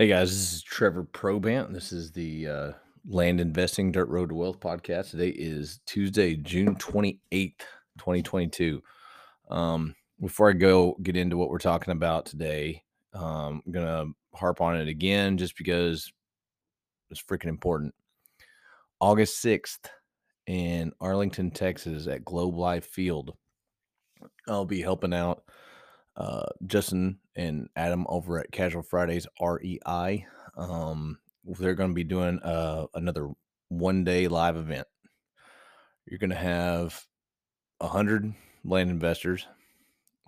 Hey guys, this is Trevor Probant. This is the uh, Land Investing Dirt Road to Wealth podcast. Today is Tuesday, June 28th, 2022. Um, before I go get into what we're talking about today, um, I'm going to harp on it again just because it's freaking important. August 6th in Arlington, Texas at Globe Life Field. I'll be helping out uh, Justin and Adam over at Casual Fridays REI. Um, they're going to be doing uh, another one day live event. You're going to have a hundred land investors,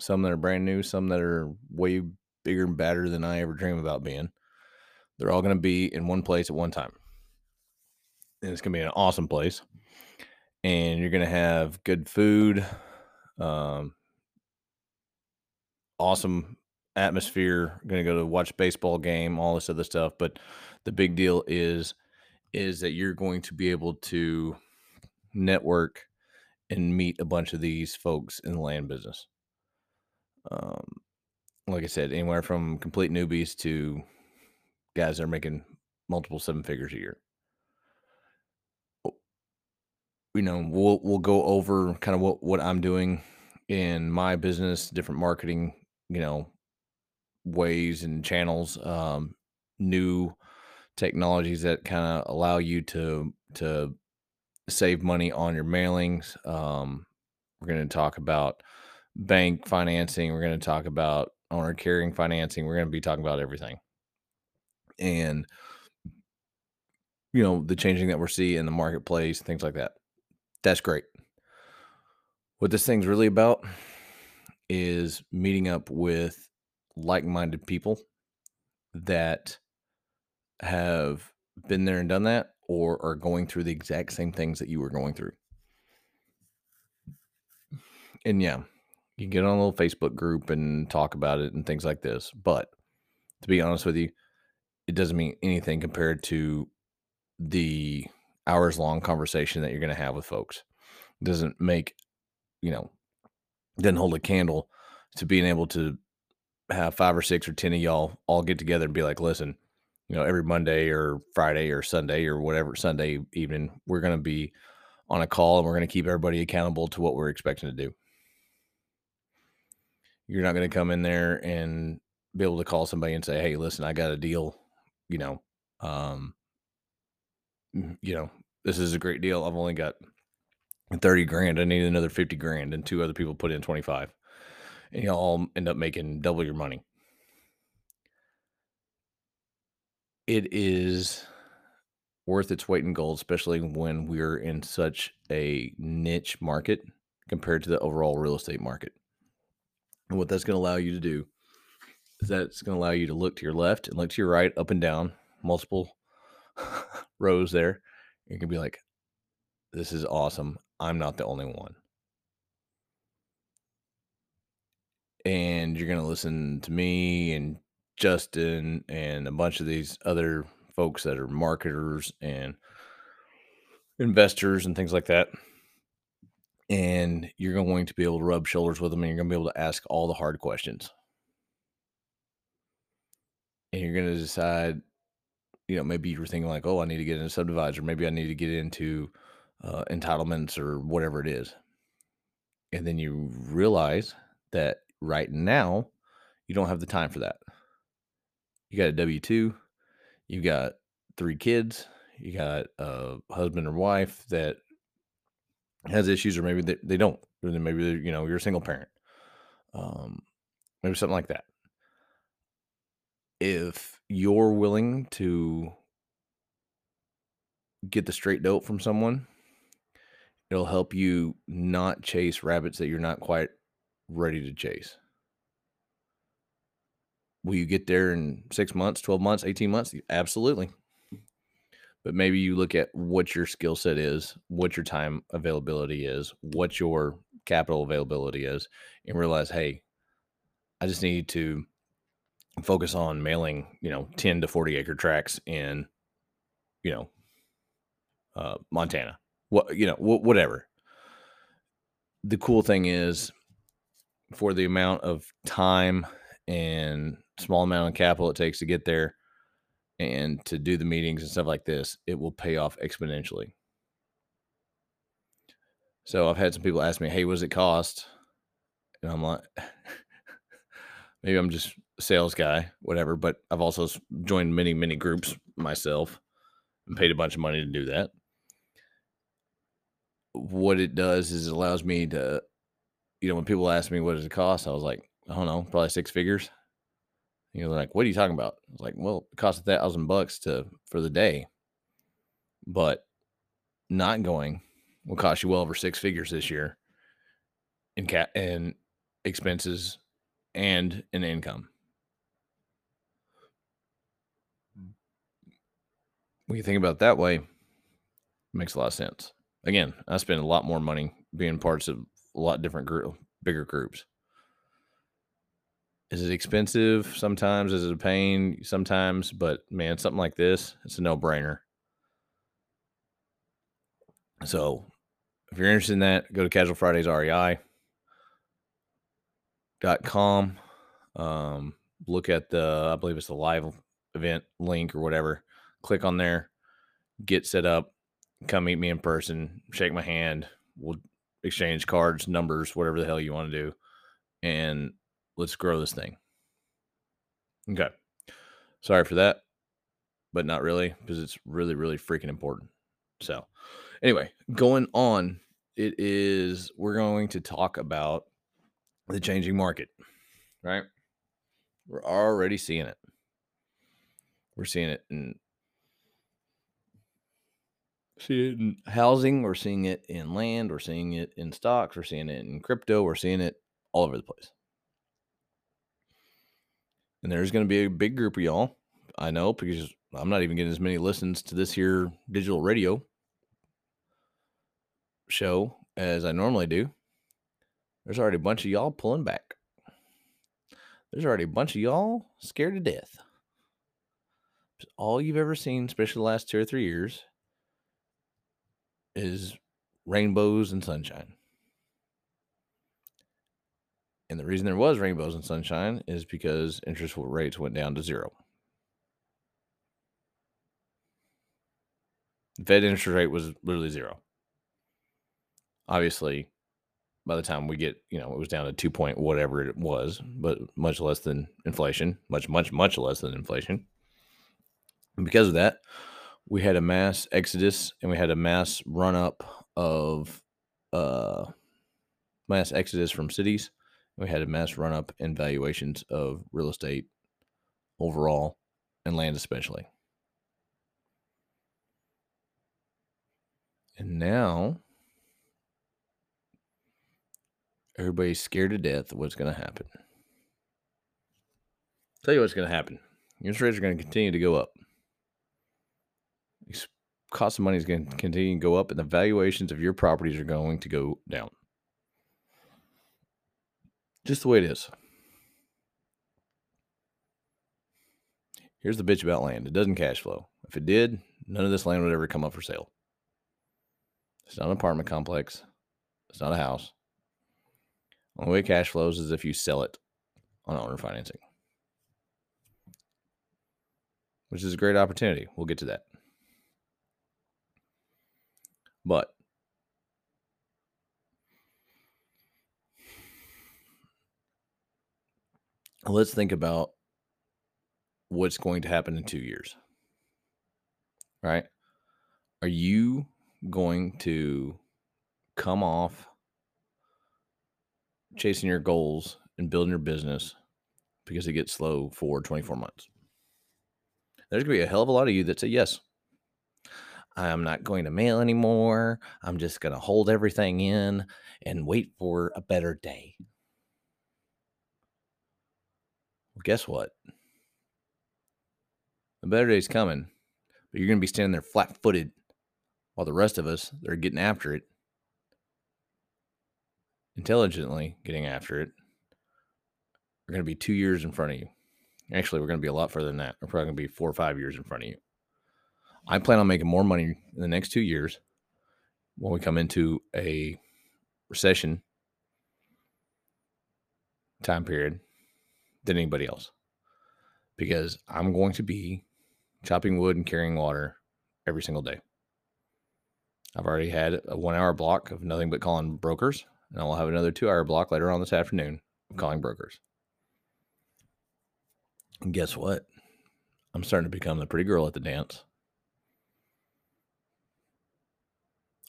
some that are brand new, some that are way bigger and badder than I ever dream about being. They're all going to be in one place at one time. And it's going to be an awesome place. And you're going to have good food, um, awesome atmosphere. Going to go to watch baseball game, all this other stuff. But the big deal is is that you're going to be able to network and meet a bunch of these folks in the land business. Um, like I said, anywhere from complete newbies to guys that are making multiple seven figures a year. You know, we'll we'll go over kind of what what I'm doing in my business, different marketing, you know, ways and channels, um, new technologies that kind of allow you to to save money on your mailings. Um, we're going to talk about bank financing. We're going to talk about owner carrying financing. We're going to be talking about everything, and you know the changing that we're seeing in the marketplace, things like that. That's great. What this thing's really about is meeting up with like-minded people that have been there and done that or are going through the exact same things that you were going through. And yeah, you can get on a little Facebook group and talk about it and things like this. But to be honest with you, it doesn't mean anything compared to the hours long conversation that you're going to have with folks. It doesn't make, you know, doesn't hold a candle to being able to have five or six or 10 of y'all all get together and be like, listen, you know, every Monday or Friday or Sunday or whatever Sunday evening, we're going to be on a call and we're going to keep everybody accountable to what we're expecting to do. You're not going to come in there and be able to call somebody and say, "Hey, listen, I got a deal, you know, um you know, this is a great deal. I've only got 30 grand. I need another 50 grand and two other people put in 25." And you all end up making double your money. it is worth its weight in gold, especially when we're in such a niche market compared to the overall real estate market. And what that's going to allow you to do is that it's going to allow you to look to your left and look to your right, up and down, multiple rows there. You can be like, this is awesome. I'm not the only one. And you're going to listen to me and Justin and a bunch of these other folks that are marketers and investors and things like that. And you're going to be able to rub shoulders with them and you're going to be able to ask all the hard questions. And you're going to decide, you know, maybe you're thinking like, oh, I need to get into subdivider. Maybe I need to get into uh, entitlements or whatever it is. And then you realize that right now you don't have the time for that you got a W two, you got three kids, you got a husband or wife that has issues, or maybe they, they don't. Or maybe you know you're a single parent, um, maybe something like that. If you're willing to get the straight dope from someone, it'll help you not chase rabbits that you're not quite ready to chase. Will you get there in six months, 12 months, 18 months? Absolutely. But maybe you look at what your skill set is, what your time availability is, what your capital availability is, and realize, hey, I just need to focus on mailing, you know, 10 to 40 acre tracks in, you know, uh, Montana, what, you know, wh- whatever. The cool thing is for the amount of time and small amount of capital it takes to get there, and to do the meetings and stuff like this, it will pay off exponentially. So I've had some people ask me, "Hey, what does it cost?" And I'm like, maybe I'm just a sales guy, whatever. But I've also joined many, many groups myself and paid a bunch of money to do that. What it does is it allows me to, you know, when people ask me what does it cost, I was like, I don't know, probably six figures. You know, they're like, what are you talking about? I was like, well, it costs a thousand bucks to for the day, but not going will cost you well over six figures this year in cat and expenses and an income. When you think about it that way, it makes a lot of sense. Again, I spend a lot more money being parts of a lot different group, bigger groups. Is it expensive sometimes? Is it a pain sometimes? But man, something like this, it's a no brainer. So if you're interested in that, go to Casual Fridays REI dot com. Um, look at the, I believe it's the live event link or whatever. Click on there, get set up, come meet me in person, shake my hand. We'll exchange cards, numbers, whatever the hell you want to do, and let's grow this thing. Okay. Sorry for that, but not really because it's really, really freaking important. So, anyway, going on, it is we're going to talk about the changing market, right? We're already seeing it. We're seeing it in see it in housing, we're seeing it in land, we're seeing it in stocks, we're seeing it in crypto, we're seeing it all over the place. And there's going to be a big group of y'all, I know, because I'm not even getting as many listens to this here digital radio show as I normally do. There's already a bunch of y'all pulling back. There's already a bunch of y'all scared to death. All you've ever seen, especially the last two or three years, is rainbows and sunshine. And the reason there was rainbows and sunshine is because interest rates went down to zero. The Fed interest rate was literally zero. Obviously, by the time we get, you know, it was down to two point whatever it was, but much less than inflation, much, much, much less than inflation. And because of that, we had a mass exodus and we had a mass run up of uh mass exodus from cities. We had a mass run up in valuations of real estate overall and land especially. And now everybody's scared to death of what's going to happen. Tell you what's going to happen. Interest rates are going to continue to go up cost of money is going to continue to go up and the valuations of your properties are going to go down. Just the way it is. Here's the bitch about land it doesn't cash flow. If it did, none of this land would ever come up for sale. It's not an apartment complex, it's not a house. Only way cash flows is if you sell it on owner financing, which is a great opportunity. We'll get to that. But let's think about what's going to happen in two years. Right? Are you going to come off chasing your goals and building your business because it gets slow for 24 months? There's going to be a hell of a lot of you that say yes. I'm not going to mail anymore. I'm just going to hold everything in and wait for a better day. Well, guess what? The better day's coming, but you're going to be standing there flat footed while the rest of us that are getting after it, intelligently getting after it, We're going to be two years in front of you. Actually, we're going to be a lot further than that. We're probably going to be four or five years in front of you. I plan on making more money in the next two years when we come into a recession time period than anybody else because I'm going to be chopping wood and carrying water every single day. I've already had a one hour block of nothing but calling brokers, and I will have another two hour block later on this afternoon of calling brokers. And guess what? I'm starting to become the pretty girl at the dance.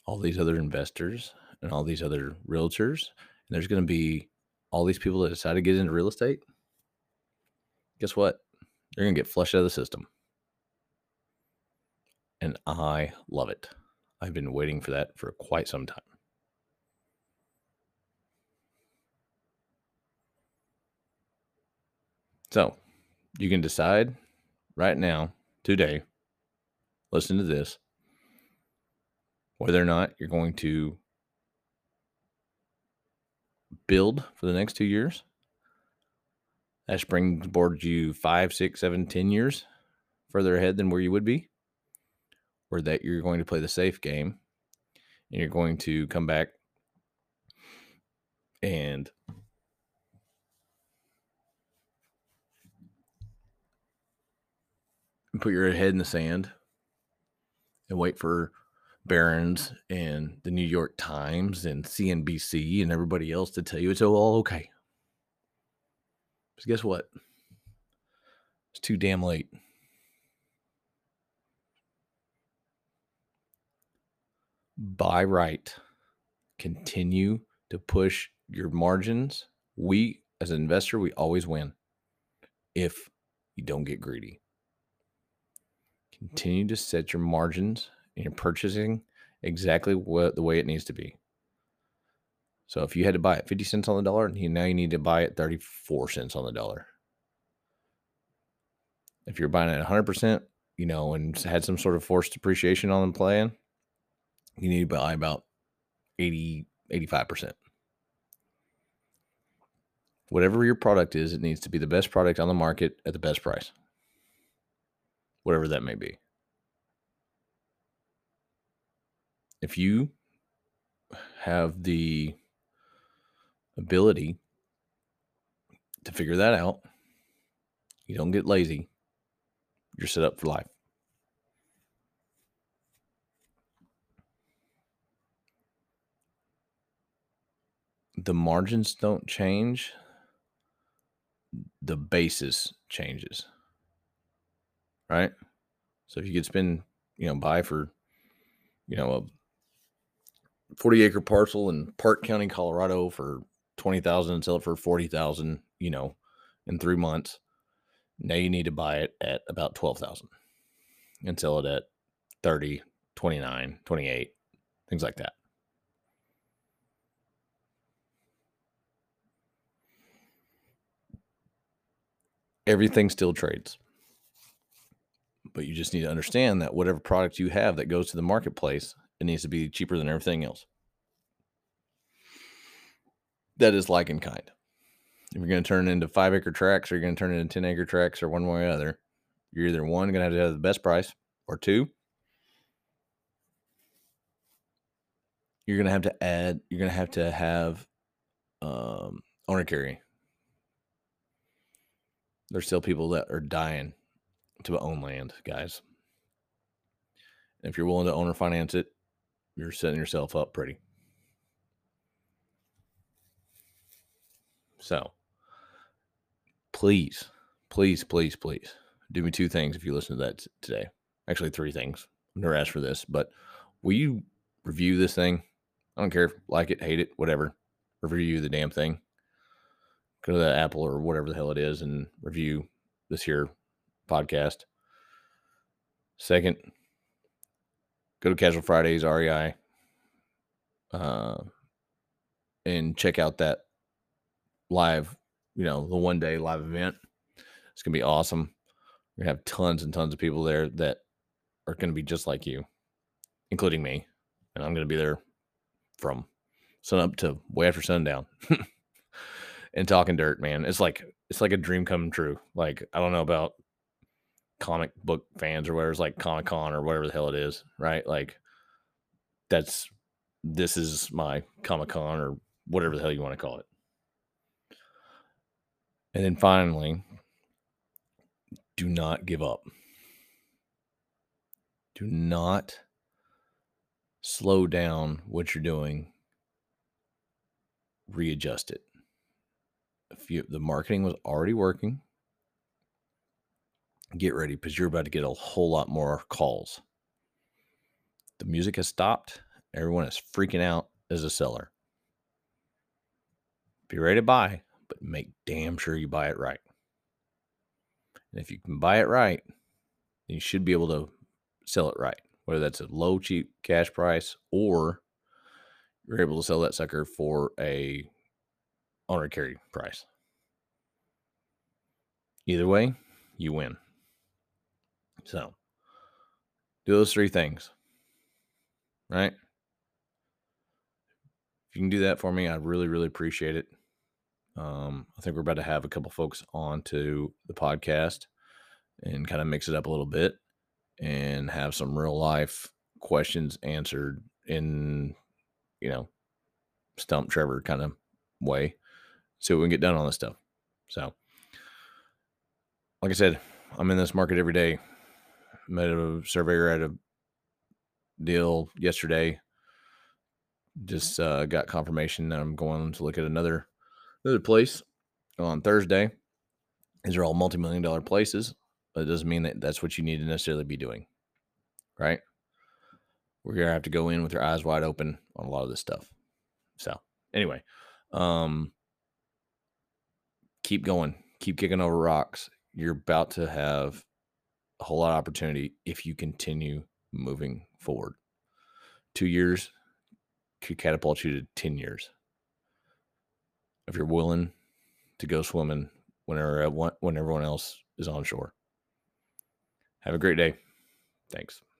All these other investors and all these other realtors, and there's going to be all these people that decide to get into real estate. Guess what? They're going to get flushed out of the system. And I love it. I've been waiting for that for quite some time. So you can decide right now, today, listen to this, whether or not you're going to build for the next two years. That springboards you five, six, seven, ten years further ahead than where you would be, or that you're going to play the safe game and you're going to come back and put your head in the sand and wait for Barron's and the New York Times and CNBC and everybody else to tell you it's all okay. Because guess what? It's too damn late. Buy right. Continue to push your margins. We, as an investor, we always win if you don't get greedy. Continue to set your margins and you're purchasing exactly what the way it needs to be. So if you had to buy it 50 cents on the dollar, now you need to buy it 34 cents on the dollar. If you're buying it 100%, you know, and had some sort of forced depreciation on the plan, you need to buy about 80, 85%. Whatever your product is, it needs to be the best product on the market at the best price, whatever that may be. If you have the ability to figure that out, you don't get lazy, you're set up for life. The margins don't change, the basis changes. Right? So if you could spend, you know, buy for, you know, a 40 acre parcel in Park County, Colorado for 20,000 and sell it for 40,000, you know, in 3 months. Now you need to buy it at about 12,000 and sell it at 30, 29, 28, things like that. Everything still trades. But you just need to understand that whatever product you have that goes to the marketplace it needs to be cheaper than everything else. That is like in kind. If you're going to turn into five acre tracks or you're going to turn into 10 acre tracks or one way or other, you're either one, going to have to have the best price, or two, you're going to have to add, you're going to have to have um, owner carry. There's still people that are dying to own land, guys. if you're willing to owner finance it, you're setting yourself up pretty. So, please, please, please, please do me two things if you listen to that today. Actually, three things. I've never asked for this, but will you review this thing? I don't care if like it, hate it, whatever. Review the damn thing. Go to the Apple or whatever the hell it is and review this here podcast. Second, go to Casual Fridays REI uh, and check out that live, you know, the one day live event. It's gonna be awesome. We're gonna have tons and tons of people there that are gonna be just like you, including me, and I'm gonna be there from sun up to way after sundown. and talking dirt, man. It's like it's like a dream come true. Like I don't know about comic book fans or whatever it's like Comic Con or whatever the hell it is, right? Like that's this is my Comic Con or whatever the hell you want to call it. And then finally, do not give up. Do not slow down what you're doing, readjust it. If you, the marketing was already working, get ready because you're about to get a whole lot more calls. The music has stopped. Everyone is freaking out as a seller. Be ready to buy, but make damn sure you buy it right. And if you can buy it right, you should be able to sell it right, whether that's a low, cheap cash price or you're able to sell that sucker for a owner carry price. Either way, you win. So do those three things, right? If you can do that for me, I really, really appreciate it. Um, I think we're about to have a couple folks on to the podcast and kind of mix it up a little bit and have some real life questions answered in, you know, stump Trevor kind of way. So we can get done on this stuff. So, like I said, I'm in this market every day. Met a surveyor at a deal yesterday. Just uh, got confirmation that I'm going to look at another another place on Thursday. These are all multi-million dollar places, but it doesn't mean that that's what you need to necessarily be doing, right? We're gonna have to go in with your eyes wide open on a lot of this stuff. So anyway, um, keep going, keep kicking over rocks. You're about to have a whole lot of opportunity if you continue moving forward. Two years could catapult you to 10 years if you're willing to go swimming whenever uh, when everyone else is on shore. Have a great day. Thanks.